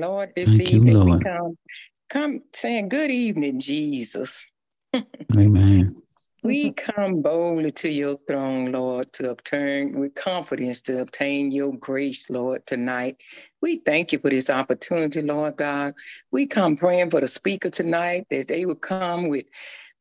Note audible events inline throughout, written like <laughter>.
Lord, this Thank you, evening we Lord. come, come saying, Good evening, Jesus. <laughs> Amen. We come boldly to your throne, Lord, to obtain with confidence to obtain your grace, Lord, tonight. We thank you for this opportunity, Lord God. We come praying for the speaker tonight that they would come with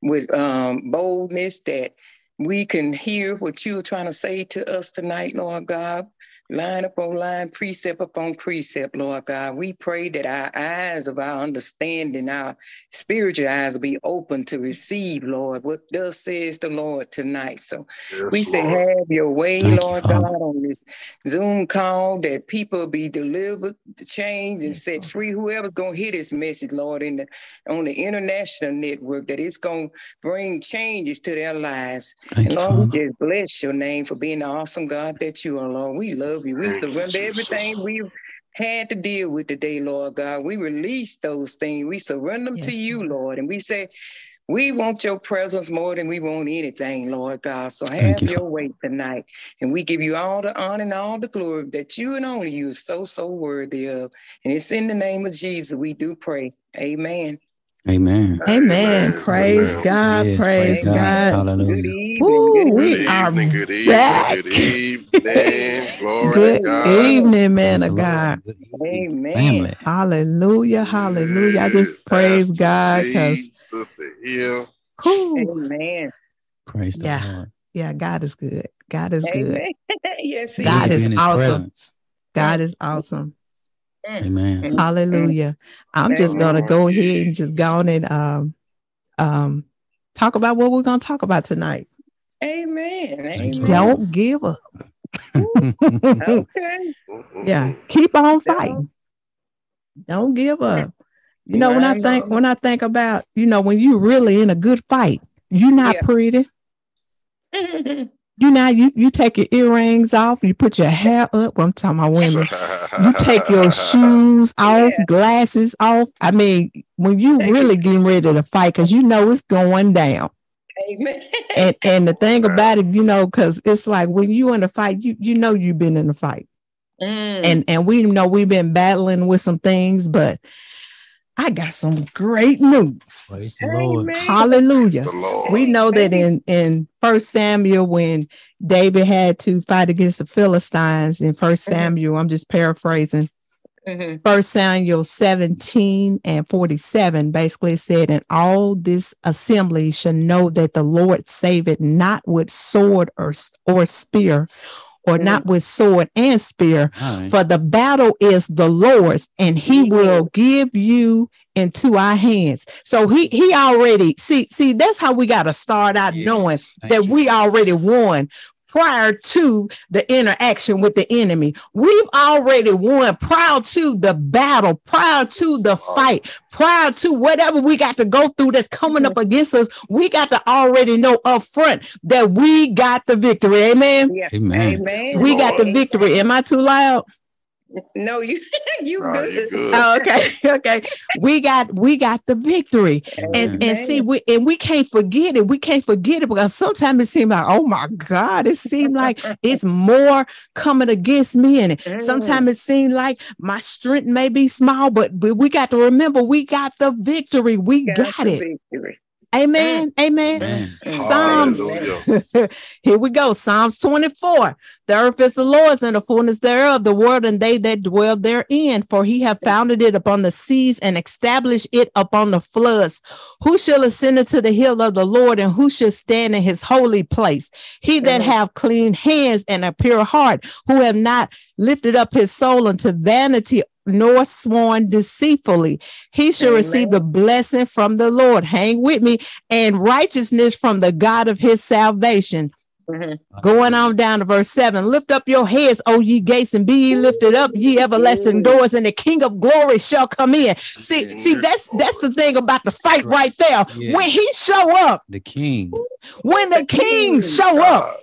with um, boldness that we can hear what you're trying to say to us tonight, Lord God. Line upon line, precept upon precept, Lord God. We pray that our eyes of our understanding, our spiritual eyes will be open to receive, Lord, what thus says the Lord tonight. So Yes, we say, Lord. have your way, Thank Lord Father. God, on this Zoom call, that people be delivered, changed, and Yes, set Lord. free. Whoever's going to hear this message, Lord, in the, on the international network, that it's going to bring changes to their lives. Thank And you, Lord, we just bless your name for being the awesome God that you are, Lord. We love you. We Thank surrender Jesus. everything we've had to deal with today, Lord God. We release those things. We surrender them to you, Lord. Lord. And we say, we want your presence more than we want anything, Lord God. So have you, your Father. way tonight. And we give you all the honor and all the glory that you and only you are so, so worthy of. And it's in the name of Jesus we do pray. Amen. Amen. Amen. Amen. Praise Amen. God. Yes, praise praise God. God. Good Hallelujah. Evening. Woo, Good we Good evening. are evening, good evening, back. good evening. <laughs> Glory Good God. evening, man Praise the of God. Amen. family. Hallelujah. Hallelujah. I just praise Pastor God because Sister Hill. Amen. Praise the Yeah. Lord. yeah, God is good. God is good. <laughs> Yes, he God to is be in his awesome. presence. God is awesome. Mm, Amen. mm, Hallelujah. I'm just gonna go ahead and just go on and um um talk about what we're gonna talk about tonight. Amen. Amen. Don't give up. <laughs> Okay. yeah, keep on fighting. Don't give up. You know, when I think when I think about, you know, when you really in a good fight, you're not Yeah. pretty. <laughs> You know, you you take your earrings off, you put your hair up. Well, I'm talking about women. You take your <laughs> shoes off, Yeah. glasses off. I mean, when you really getting ready to fight, because you know it's going down. Amen. And <laughs> and the thing about it, you know, because it's like when you in a fight, you you know you've been in a fight. Mm. and and we know we've been battling with some things, but I got some great news. Lord. Hallelujah. the Lord. We know that in in First Samuel when David had to fight against the Philistines in First Mhm. Samuel, I'm just paraphrasing. Mhm. First Samuel 17 and 47 basically said, and all this assembly shall know that the Lord saveth not with sword or, or spear, or not with sword and spear, right. for the battle is the Lord's, and He will give you into our hands. So He He already see see that's how we got to start out Yes. knowing Thank that you, we already won prior to the interaction with the enemy. We've already won prior to the battle, prior to the oh. fight, prior to whatever we got to go through that's coming up mm-hmm. against us. We got to already know up front that we got the victory. Amen. Yeah. Amen. Amen. We got the victory. Am I too loud? No, you <laughs> you Nah, good. you good. Oh, okay. <laughs> Okay. We got we got the victory. And Amen. and see we and we can't forget it. We can't forget it because sometimes it seems like, oh my God, it seemed like it's <laughs> more coming against me. And Mm. sometimes it seems like my strength may be small, but, but we got to remember we got the victory. We got, got the it. victory. Amen. Amen. Amen. Psalms. <laughs> Here we go. Psalms 24. The earth is the Lord's and the fullness thereof, the world and they that dwell therein. For he hath founded it upon the seas and established it upon the floods. Who shall ascend into the hill of the Lord and who shall stand in his holy place? He that have clean hands and a pure heart, who have not lifted up his soul unto vanity nor sworn deceitfully. He shall receive the blessing from the Lord. Hang with me and righteousness from the God of his salvation. Mhm. Going on down to verse 7 Lift up your heads, O ye gates, and be ye lifted up, ye everlasting doors, and the King of glory shall come in. See, see, that's that's the thing about the fight right there. Yeah. When he show up, The King. when the The king King. show up, God.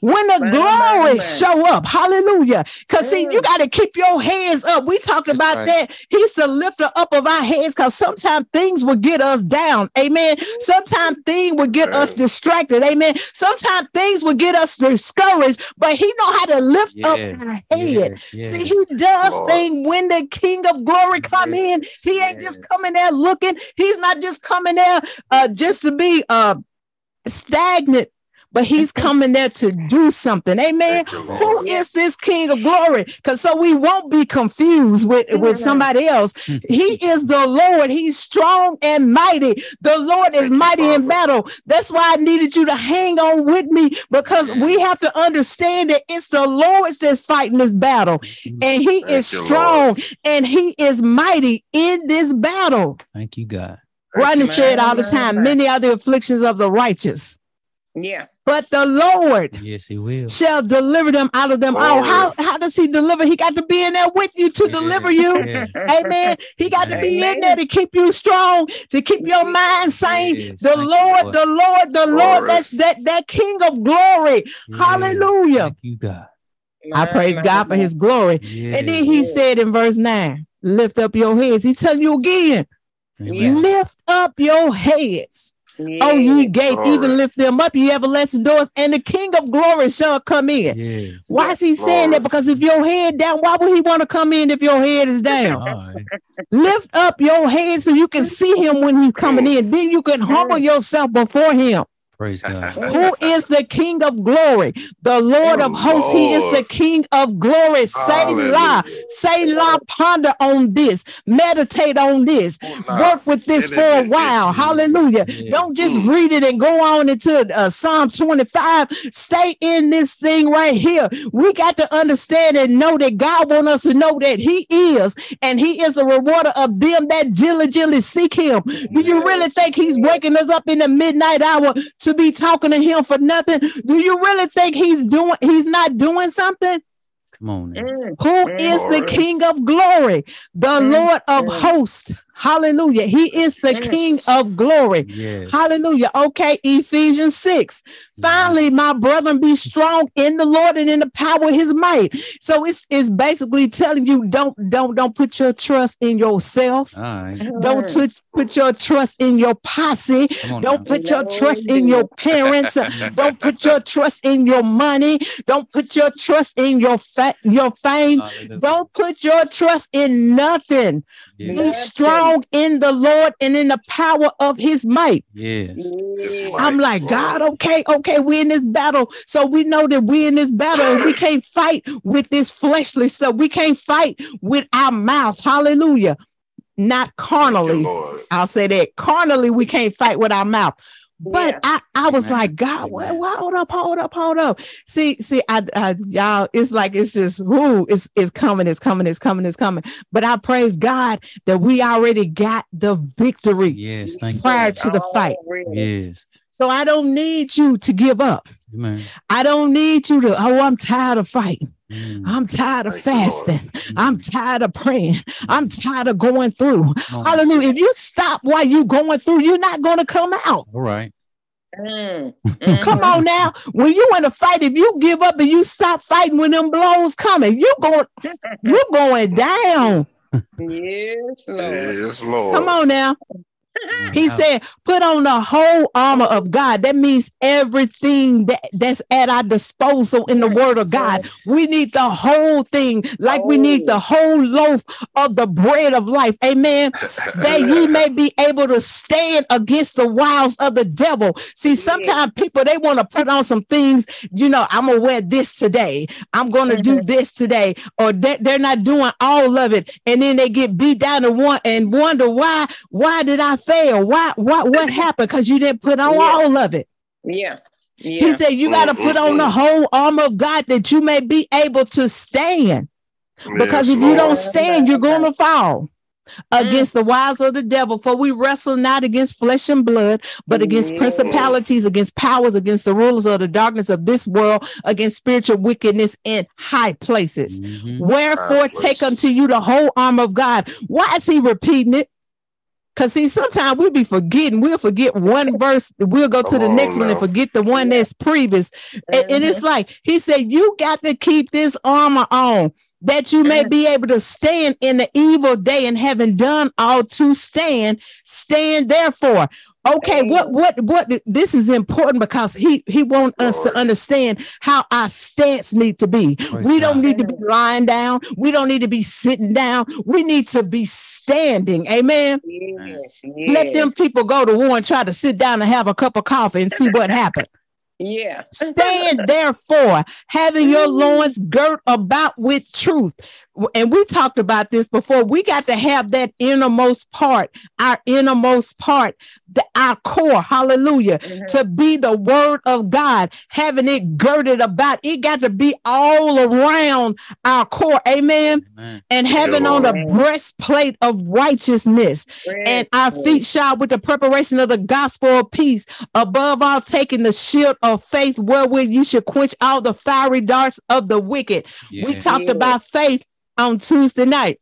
When the Man, glory man, man. show up, hallelujah. Because see, you got to keep your hands up. We talked about right. that. He's the lifter up of our heads because sometimes things will get us down. Amen. Sometimes things will get us distracted. Amen. Sometimes things will get us discouraged, but he know how to lift Yes, up our head. yes, yes. See, he does Lord. things when the King of Glory come in. He ain't just coming there looking. He's not just coming there uh, just to be uh, stagnant, but he's coming there to do something. Amen. You, Who is this King of Glory? Because so we won't be confused with, with somebody else. Mm-hmm. He is the Lord. He's strong and mighty. The Lord is Thank you, mighty in battle. That's why I needed you to hang on with me because we have to understand that it's the Lord that's fighting this battle, mm-hmm. and He Thank is you, strong and He is mighty in this battle. Thank you, God. Thank Rodney you. said all the time, many are the afflictions of the righteous, Yeah. But the Lord Yes, He will. shall deliver them out of them all. Glory. How, how does he deliver? He got to be in there with you to deliver you. <laughs> Yes. Amen. He got to be in there to keep you strong, to keep your mind sane. Yes. The Thank you, Lord, Lord. the Lord, the Lord, that's that that King of glory. Yes. Hallelujah. Thank you, God. I praise God for his glory. Yes. And then he Yes. said in verse 9, lift up your heads. He's telling you again, Amen. lift up your heads. Oh, ye gate, Glory. even lift them up, ye everlasting doors, and the King of glory shall come in. Yes. Why is he saying that? Because if your head down, why would he want to come in if your head is down? All right. Lift up your head so you can see him when he's coming in. Then you can humble yourself before him. Praise God. <laughs> Who is the King of glory? The Lord of hosts. He is the King of glory. Selah. Say la. Ponder on this. Meditate on this. Work with this for a while. Hallelujah. Yeah. Don't just Mm. read it and go on into uh, Psalm 25. Stay in this thing right here. We got to understand and know that God wants us to know that He is, and He is the rewarder of them that diligently seek Him. Do you really think He's waking us up in the midnight hour to be talking to Him for nothing? Do you really think He's doing? He's not doing something? Come on. now. Mm. Who is the King of glory? The Mm, Lord of mm. hosts. Hallelujah. He is the Yes. King of glory. Yes. Hallelujah. Okay, Ephesians 6. Finally, my brethren, be strong in the Lord and in the power of his might. So it's, it's basically telling you don't don't don't put your trust in yourself. All right. Don't tu- put your trust in your posse. Don't now. put your trust in your <laughs> parents. Don't put your trust in your money. Don't put your trust in your fa- your fame. Hallelujah. Don't put your trust in nothing. Yes. Be strong in the Lord and in the power of his might. Yes. Yes, I'm like, God, okay, okay, we're in this battle. So we know that we're in this battle and we can't fight with this fleshly stuff. We can't fight with our mouth. Hallelujah. Not Thank you, carnally. I'll say that carnally, we can't fight with our mouth. But Yeah. I, I was Amen. like, God, wha- Amen. wha- hold up, hold up, hold up. See, see, I, I, y'all, it's like it's just, whoo, it's, it's coming, it's coming, it's coming, it's coming. But I praise God that we already got the victory Yes. Thank you. prior to the fight. Already. Yes. So I don't need you to give up. Amen. I don't need you to, oh, I'm tired of fighting. Mm. I'm tired of Thank you, Lord. fasting. I'm tired of praying. I'm tired of going through. Hallelujah. If you stop while you're going through, you're not going to come out. All right. Mm. <laughs> Come on now. When you in a fight, if you give up and you stop fighting when them blows coming, you going you're going down. Yes, Lord. Yes, Lord. Come on now. Mm-hmm. He Now, said, put on the whole armor of God. That means everything that, that's at our disposal in the word of God. We need the whole thing, like we need the oh. whole loaf of the bread of life. Amen. That ye <laughs> may be able to stand against the wiles of the devil. See, sometimes people they want to put on some things, you know, I'm gonna wear this today, I'm gonna do mm-hmm. this today, or they, they're not doing all of it, and then they get beat down and one and wonder why, why did I fail? Why what what <laughs> happened? Because you didn't put on Yeah. all of it. Yeah. He said you got to put on the whole armor of God that you may be able to stand. Because Yes, if you don't stand, you're going to fall Mm. against the wiles of the devil. For we wrestle not against flesh and blood, but against Yeah. principalities, against powers, against the rulers of the darkness of this world, against spiritual wickedness in high places. mhm. Wherefore, High take unto you the whole armor of God. Why is he repeating it? Cause see, sometimes we'll be forgetting. We'll forget one <laughs> verse. We'll go to Come the on next one and forget the one that's previous. And, and it's Mhm. like he said, you got to keep this armor on that you may Mhm. be able to stand in the evil day and having done all to stand, stand therefore. Okay, what what what this is important because he he want us to understand how our stance need to be. Praise we don't God. need to be lying down. We don't need to be sitting down. We need to be standing. Amen. Yes, Let them people go to war and try to sit down and have a cup of coffee and see what happened. Yeah. <laughs> Stand therefore, having your mm. loins girt about with truth. And we talked about this before. We got to have that innermost part, our innermost part, the, our core, hallelujah, Mhm. to be the word of God, having it girded about. It got to be all around our core, amen. Amen. And having on a Lord. breastplate of righteousness and our feet shod with the preparation of the gospel of peace. Above all, taking the shield of faith, wherewith you should quench all the fiery darts of the wicked. We talked Yeah. about faith on Tuesday night.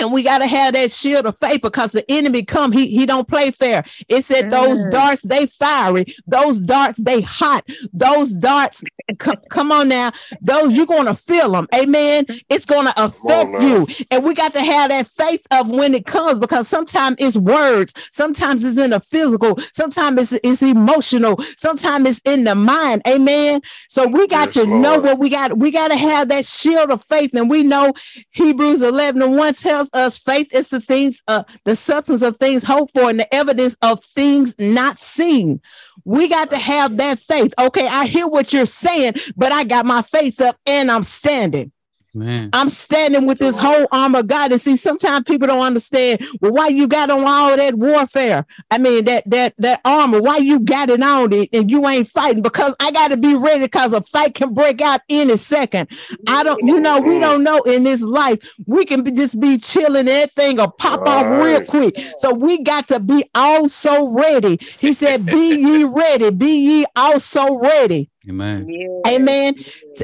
And we got to have that shield of faith because the enemy come, he, he don't play fair. It said those Mm. darts, they fiery. Those darts, they hot. Those darts, come, come on now. Those, you're going to feel them. Amen. It's going to affect now. you. And we got to have that faith of when it comes because sometimes it's words. Sometimes it's in the physical. Sometimes it's, it's emotional. Sometimes it's in the mind. Amen. So we got Yes, to know Lord. what we got. We got to have that shield of faith. And we know Hebrews 11 and 1 tells us faith is the things, uh, the substance of things hoped for and the evidence of things not seen. We got to have that faith. Okay, I hear what you're saying, but I got my faith up and I'm standing. Amen. I'm standing with this whole armor of God. And see, sometimes people don't understand well, why you got on all that warfare. I mean, that that that armor, why you got it on it and you ain't fighting? Because I got to be ready because a fight can break out any second. I don't, you know, we mm-hmm. don't know in this life. We can be, just be chilling and that thing will pop off real quick. So we got to be also ready. He said, Be ye ready, be ye also ready. Amen. Amen.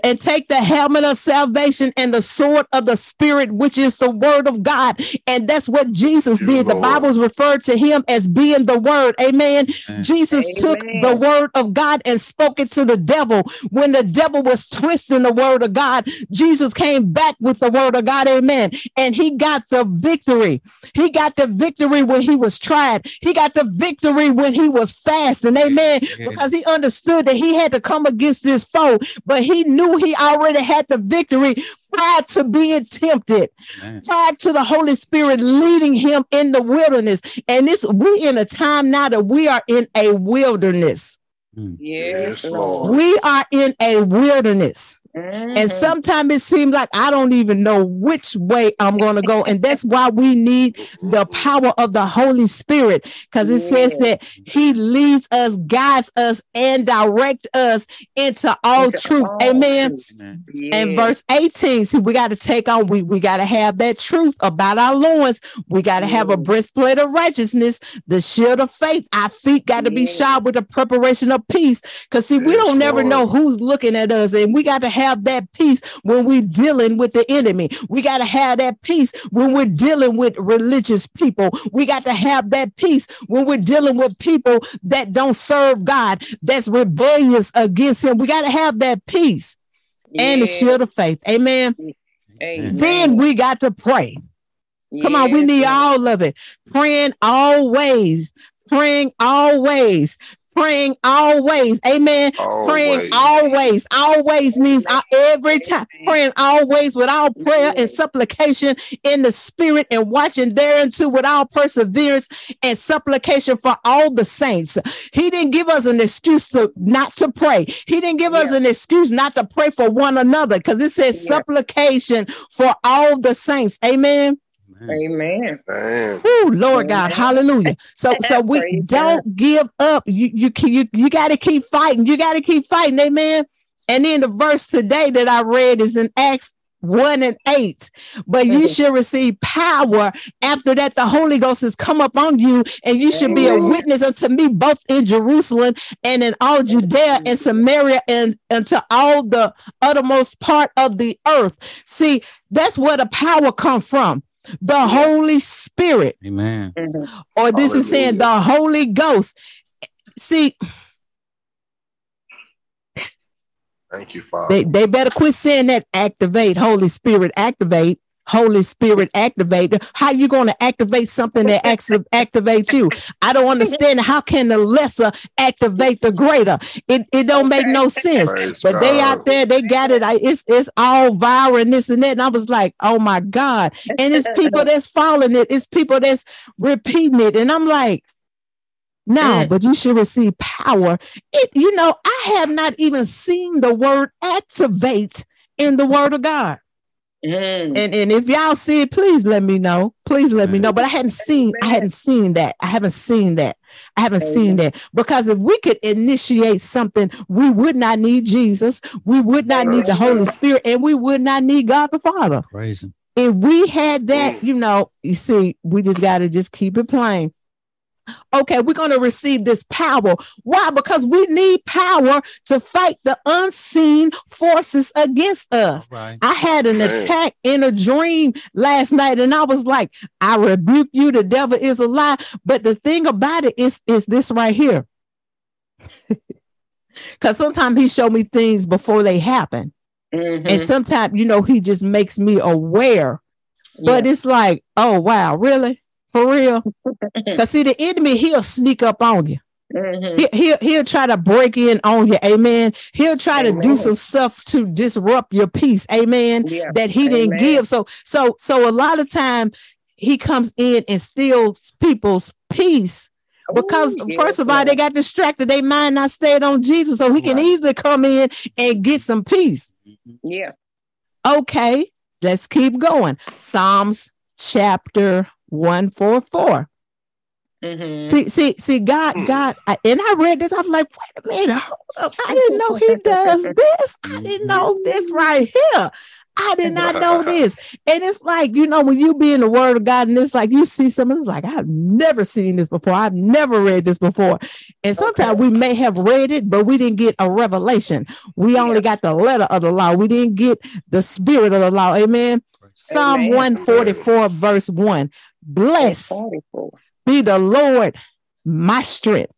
And take the helmet of salvation and the sword of the spirit, which is the word of God. And that's what Jesus Yes, did. The Lord. Bible's referred to him as being the word. Amen. Amen. Jesus took the word of God and spoke it to the devil. When the devil was twisting the word of God, Jesus came back with the word of God. Amen. And he got the victory. He got the victory when he was tried. He got the victory when he was fasting. Amen Yeah. because he understood that he had to come against this foe, but he knew he already had the victory prior to being tempted, Amen. prior to the Holy Spirit leading him in the wilderness. And this we in a time now that we are in a wilderness. Mm. Yes, Yes, Lord. Lord. We are in a wilderness. And mm-hmm. sometimes it seems like I don't even know which way I'm going to go. And that's why we need the power of the Holy Spirit because it says that He leads us, guides us, and direct us into all Into truth. all Amen. truth. Amen. And verse 18, see, we got to take on, we, we got to have that truth about our loins. We got to have a breastplate of righteousness, the shield of faith. Our feet got to be shod with the preparation of peace. Because, see, we don't never know who's looking at us, and we got to have that peace when we're dealing with the enemy. We got to have that peace when we're dealing with religious people. We got to have that peace when we're dealing with people that don't serve God, that's rebellious against Him. We got to have that peace and the Yes. shield of faith. Amen. Amen. Then we got to pray. Come on, we need all of it. Praying always, praying always, praying always. Amen. Praying always, always means every time. Praying always with all prayer and mm-hmm. supplication in the spirit and watching thereunto with all perseverance and supplication for all the saints. He didn't give us an excuse to not to pray. He didn't give us an excuse not to pray for one another because it says Yeah. supplication for all the saints. Amen. Amen. Amen. Man. Woo, Lord God, hallelujah. So, <laughs> so we Praise don't give up. You, you, you, you got to keep fighting. You got to keep fighting. Amen. And then the verse today that I read is in Acts 1 and 8. But you mm-hmm. should receive power after that the Holy Ghost has come upon you, and you should be a witness unto me both in Jerusalem and in all Judea and Samaria and unto all the uttermost part of the earth. See, that's where the power come from. The Holy Spirit, Amen. Mhm. or this is saying the Holy Ghost. See, Thank you, Father. they, they better quit saying that activate, Holy Spirit, activate. Holy Spirit activate. How you going to activate something that acts- activate you? I don't understand. How can the lesser activate the greater? It it don't make no sense. Praise But they out there, they got it. I, it's it's all viral and this and that. And I was like, oh my God. And it's people <laughs> that's following it. It's people that's repeating it. And I'm like, no, Mm. but you should receive power. It, you know, I have not even seen the word activate in the word of God. Mm. And and if y'all see it, please let me know. Please let me know. But I hadn't seen, I hadn't seen that. I haven't seen that. I haven't seen that. Because if we could initiate something, we would not need Jesus. We would not need the Holy. Spirit, and we would not need God the Father. Praise him. If we had that, you know, you see, we just got to just keep it plain. Okay, we're going to receive this power. Why? Because we need power to fight the unseen forces against us. Right. I had an Man. attack in a dream last night, and I was like, I rebuke you, the devil is a lie. But the thing about it is, is this right here. <laughs> Because sometimes he show me things before they happen. Mhm. And sometimes, you know, he just makes me aware. But it's like, oh wow, really? For real? Because see, the enemy, he'll sneak up on you. Mhm. He, he'll, he'll try to break in on you. Amen. He'll try to do some stuff to disrupt your peace. Amen. Yeah. That he didn't Amen. give. So, so, so a lot of time he comes in and steals people's peace because Ooh, first yes, of all, they got distracted. They mind not stayed on Jesus. So he can Right. easily come in and get some peace. Yeah. Okay, let's keep going. Psalms chapter 144. Mhm. See, see, see, God, Hmm. God, I, and I read this. I'm like, wait a minute, hold up. I didn't know he does <laughs> this. I didn't know this right here. I did not know <laughs> this. And it's like, you know, when you be in the word of God and it's like you see something, it's like, I've never seen this before. I've never read this before. And sometimes we may have read it, but we didn't get a revelation. We only got the letter of the law. We didn't get the spirit of the law. Amen. Psalm 144, verse 1. Bless be the Lord my strength,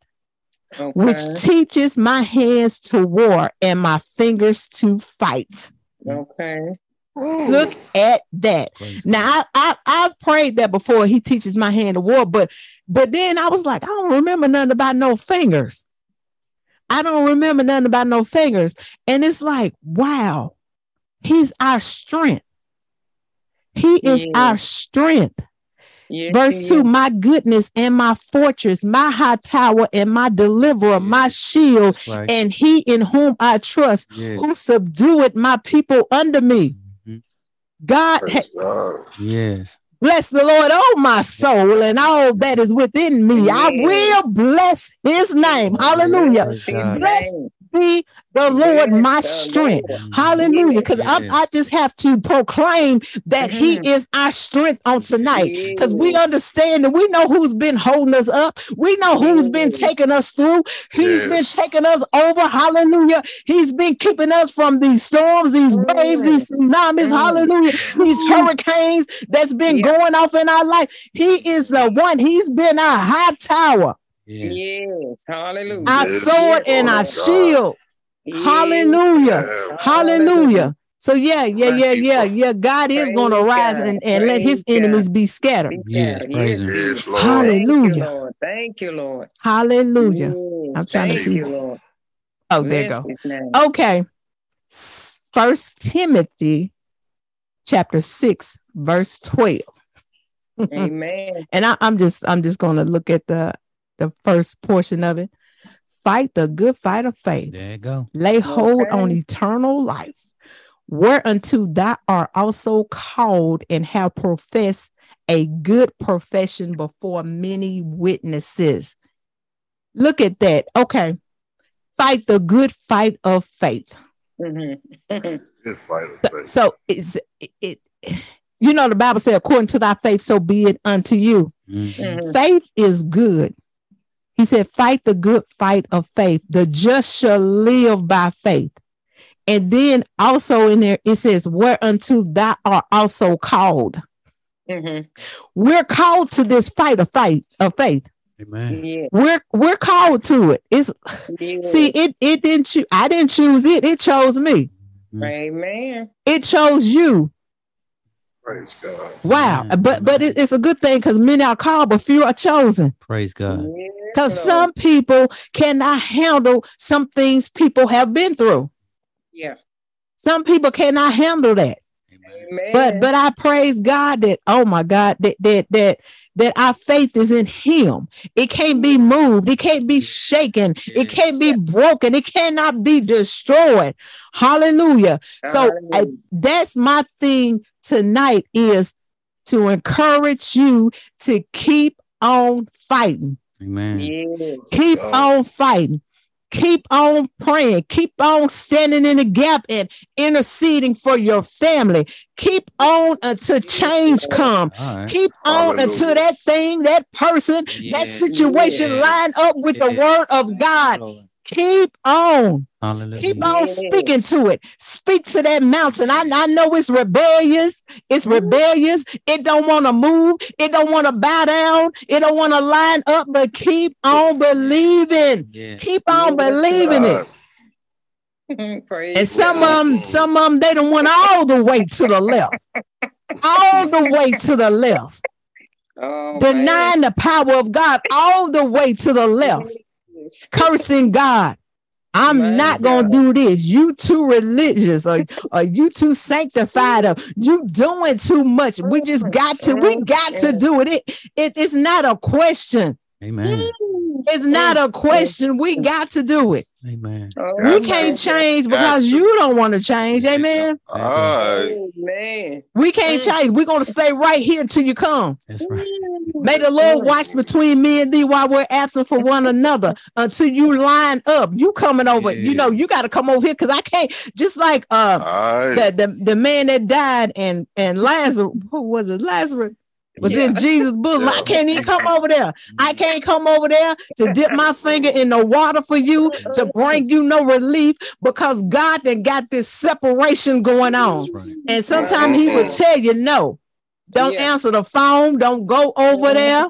Okay. which teaches my hands to war and my fingers to fight. okay. Look at that. Praise Now I, I I've prayed that before. He teaches my hand to war, but but then I was like, I don't remember nothing about no fingers. I don't remember nothing about no fingers, and it's like, wow, he's our strength. He is Yeah. our strength. Yes, Verse 2 is. My goodness and my fortress, my high tower and my deliverer, my shield, right. and he in whom I trust, Yes. who subdueth my people under me. Mhm. God, Praise God. Yes. bless the Lord, oh my soul, and all that is within me. I will bless his name. Hallelujah. Praise Bless name. Be the Lord my strength. Hallelujah. Because I, I just have to proclaim that He Mhm. is our strength on tonight. Because we understand and we know who's been holding us up. We know who's been taking us through. He's been taking us over. Hallelujah. He's been keeping us from these storms, these waves, these tsunamis. Mm. Hallelujah. These hurricanes that's been going off in our life. He is the one. He's been our high tower, Yes. Yes. Hallelujah. I Yes, sword, and Lord our God. shield. Yes. Hallelujah. Yeah. Hallelujah. So yeah, yeah, yeah, yeah, yeah. God is going to rise and, and let his enemies be scattered. Yes, praise Yes, Lord. Hallelujah. Thank you, Lord. Thank you, Lord. Hallelujah. Yes, I'm trying to see. You, Lord. Oh, there you go. Okay. First Timothy chapter 6, verse 12. <laughs> Amen. and I, I'm just I'm just gonna look at the the first portion of it. Fight the good fight of faith. There you go. lay hold Okay. on eternal life, whereunto thou art also called and have professed a good profession before many witnesses. Look at that. Okay. Fight the good fight of faith. Mhm. <laughs> Good fight of So, faith. so it's it, it you know the Bible says according to thy faith, so be it unto you. Mhm. Mhm. Faith is good. He said, fight the good fight of faith. The just shall live by faith. And then also in there, it says, whereunto thou art also called. hmm We're called to this fight of fight of faith. Amen. Yeah. We're we're called to it. It's yeah. see it it didn't choo- I didn't choose it. It chose me. Amen. It chose you. Praise God. Wow. Amen. But but it- it's a good thing because many are called, but few are chosen. Praise God. Yes, Because some people cannot handle some things people have been through. Yeah. Some people cannot handle that. Amen. But but I praise God that oh my God that that that that our faith is in Him. It can't be moved. It can't be shaken. It can't be broken. It cannot be destroyed. Hallelujah. So I, that's my thing tonight is to encourage you to keep on fighting. Amen. yes. Keep God. on fighting. Keep on praying. Keep on standing in the gap and interceding for your family. Keep on until change come. All right. Keep on Hallelujah. until that thing, that person, that situation Yeah. line up with the word of God. Lord. Keep on. Hallelujah. Keep on speaking to it. Speak to that mountain. I, I know it's rebellious. It's rebellious. It don't want to move. It don't want to bow down. It don't want to line up, but keep on believing. Yeah. Keep on Yes, believing it. God. <laughs> Praise And some of them, some of them, they don't want all the way to the left. All the way to the left. <laughs> Oh, Denying the power of God all the way to the left. Man. cursing God. I'm My not gonna God. do this. You too religious, or, or you too sanctified, or you doing too much. We just mm-hmm. got to, we mm-hmm. got to do it. It, it it's not a question. Amen. It's not mm. a question. We got to do it. Amen. Oh, We can't change because to. you don't want to change. Amen. All right. Oh, man. We can't Mm. change. We're gonna stay right here until you come. That's right. May the Lord watch between me and thee while we're absent for one another until you line up. You coming over, you know, you got to come over here because I can't. Just like uh, All right. the, the the man that died and and Lazarus, who was it? Lazarus was in Yeah. Jesus' bosom. I can't even come over there. I can't come over there to dip my finger in the water for you to bring you no relief because God then got this separation going on. Right. And sometimes He will tell you no. Don't Yeah. answer the phone. Don't go over there.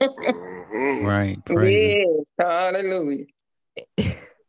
Mhm. Right. Praise Him. Yes. Hallelujah.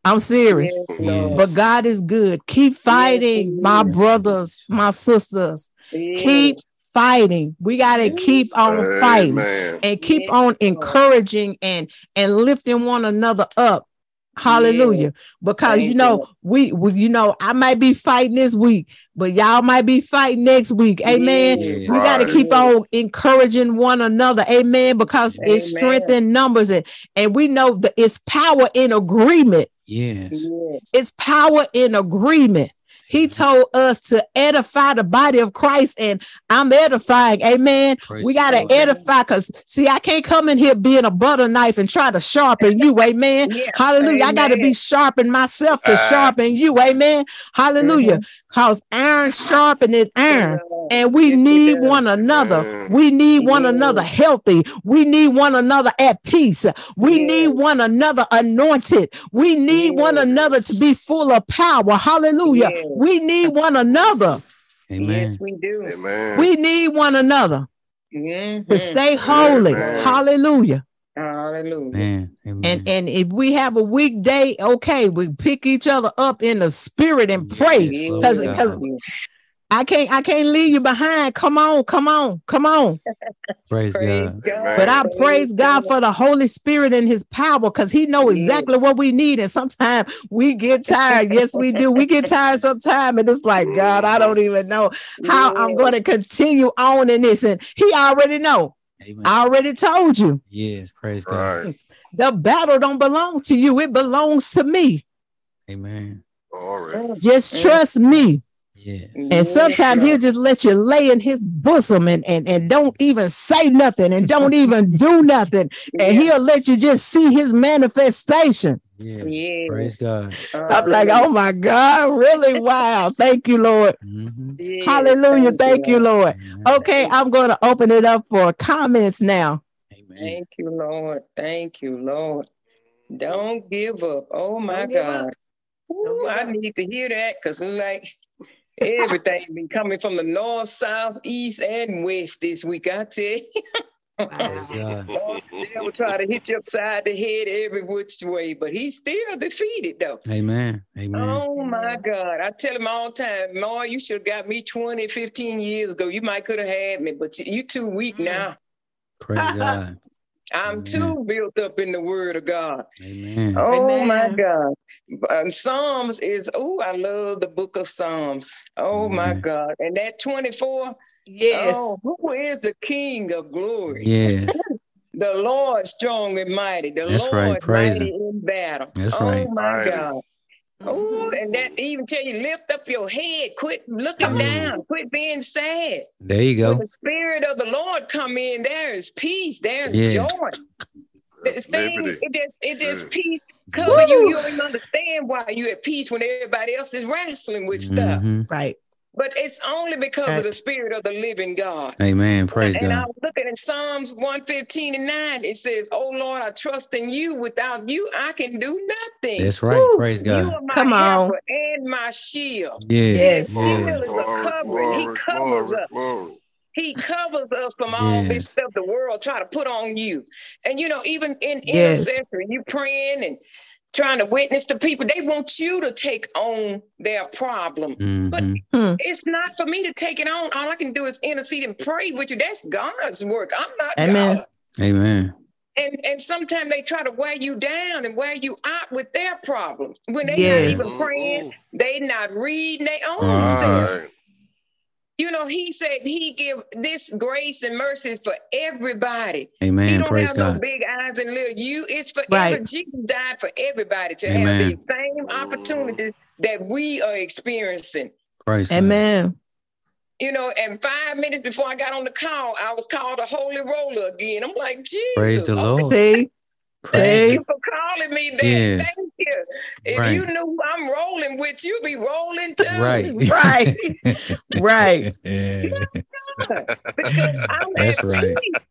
I'm serious. Yes, But God is good. Keep fighting, Yes, my brothers, my sisters. Yes. Keep fighting. We got to keep on fighting Amen. and keep Yes, on encouraging and and lifting one another up. Hallelujah. Because you know, we, we you know, I might be fighting this week, but y'all might be fighting next week. Amen. Yes. We got to keep on encouraging one another. Amen. Because it's strength in numbers and, and we know that it's power in agreement. Yes. Yes. It's power in agreement. He told us to edify the body of Christ, and I'm edifying. Amen. Praise we got to edify because, see, I can't come in here being a butter knife and try to sharpen you. <laughs> Amen. Yeah. Hallelujah. I got to be Amen. sharpen myself to Ah. sharpen you. Amen. Hallelujah. Because iron sharpeneth iron. And mm. we need one another. We need one another healthy. We need one another at peace. We need one another anointed. We need one another to be full of power. Hallelujah. We need one another. Amen. Yes, we do. Amen. We need one another to stay holy. Amen. Hallelujah. Hallelujah. Man. And and if we have a weekday, okay, we pick each other up in the spirit and pray. Yes, Because God. I can't I can't leave you behind. Come on, come on, come on. <laughs> Praise Praise God. God. But I praise God for the Holy Spirit and his power because he know Yes. exactly what we need. And sometimes we get tired. Yes, we do. We get tired sometimes. And it's like, God, I don't even know how I'm going to continue on in this. And he already know. Amen. I already told you. yes. Praise God. The battle don't belong to you. It belongs to me. Amen. All right. Just trust me. Yes. And sometimes he'll just let you lay in his bosom and, and, and don't even say nothing and don't even do nothing. And he'll let you just see his manifestation. Yes. Yes. Praise God. I'm like, oh my God, really? Wow. Thank you, Lord. Mhm. Yes. Hallelujah. Thank you, Lord. Amen. Okay, I'm going to open it up for comments now. Amen. Thank you, Lord. Thank you, Lord. Don't give up. Oh my Don't. God. Ooh, I need to hear that because like Everything been coming from the north, south, east, and west this week. I tell you. <laughs> Praise God. The devil try to hit you upside the head every which way, but he's still defeated though. Amen. Amen. Oh my God. I tell him all the time, Ma, you should have got me 20, 15 years ago. You might could have had me, but you too weak mm. now. Praise <laughs> God. I'm Amen. too built up in the word of God. Amen. Oh my God. And Psalms is, oh, I love the book of Psalms. Oh my God. And that 24, Yes. oh, who is the King of glory? Yes. <laughs> The Lord strong and mighty. The That's Lord right. Praise mighty in battle. That's oh right. my Mighty. God. Oh, and that even tell you lift up your head, quit looking Mm. down, quit being sad. There you When go. the spirit of the Lord come in, there is peace, there's Yes. joy. This thing, Liberty. it just it just Yes. peace cover you. Woo. You don't even understand why you at peace when everybody else is wrestling with stuff. Mhm. Right. But it's only because Right. of the spirit of the living God. Amen. Praise God. and I God. was looking in Psalms 115 and 9. It says, Oh Lord, I trust in you. Without you, I can do nothing. That's right. Woo. Praise You God. are my Come on. and my shield. Yes. Yes. His shield is a covering. He covers us. He covers us from all this stuff the world try to put on you. And you know, even in Yes. intercessory, you praying and trying to witness to people, they want you to take on their problem. Mhm. It's not for me to take it on. All I can do is intercede and pray with you. That's God's work. I'm not Amen. God. Amen. And and sometimes they try to wear you down and wear you out with their problems. When they Yes. not even praying, they not reading their own self. Right. You know, he said he give this grace and mercies for everybody. Amen. He don't Praise have no big eyes and little you. It's for Right. every Jesus died for everybody to Amen. have the same opportunities that we are experiencing. Praise God. Amen. You know, and five minutes before I got on the call, I was called a holy roller again. I'm like, Jesus, Praise the okay, Lord. See? Thank See? you for calling me that. Yes. Thank If Right. you knew who I'm rolling with, you'd be rolling too. Right. <laughs> Right. <laughs> Right. Because <laughs> I'm That's at right. peace.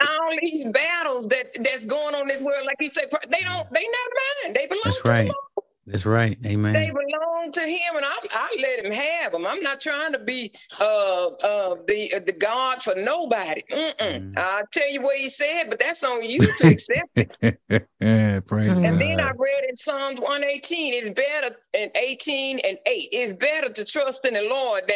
All these battles that that's going on in this world, like you said, they don't, they not mine. They belong That's to right. the Lord. That's right. Amen. They belong to Him, and I, I let Him have them. I'm not trying to be uh uh the uh, the God for nobody. Mm. I'll tell you what He said, but that's on you to accept. <laughs> Praise And then I read in Psalms 118, it's better in 18 and 8, it's better to trust in the Lord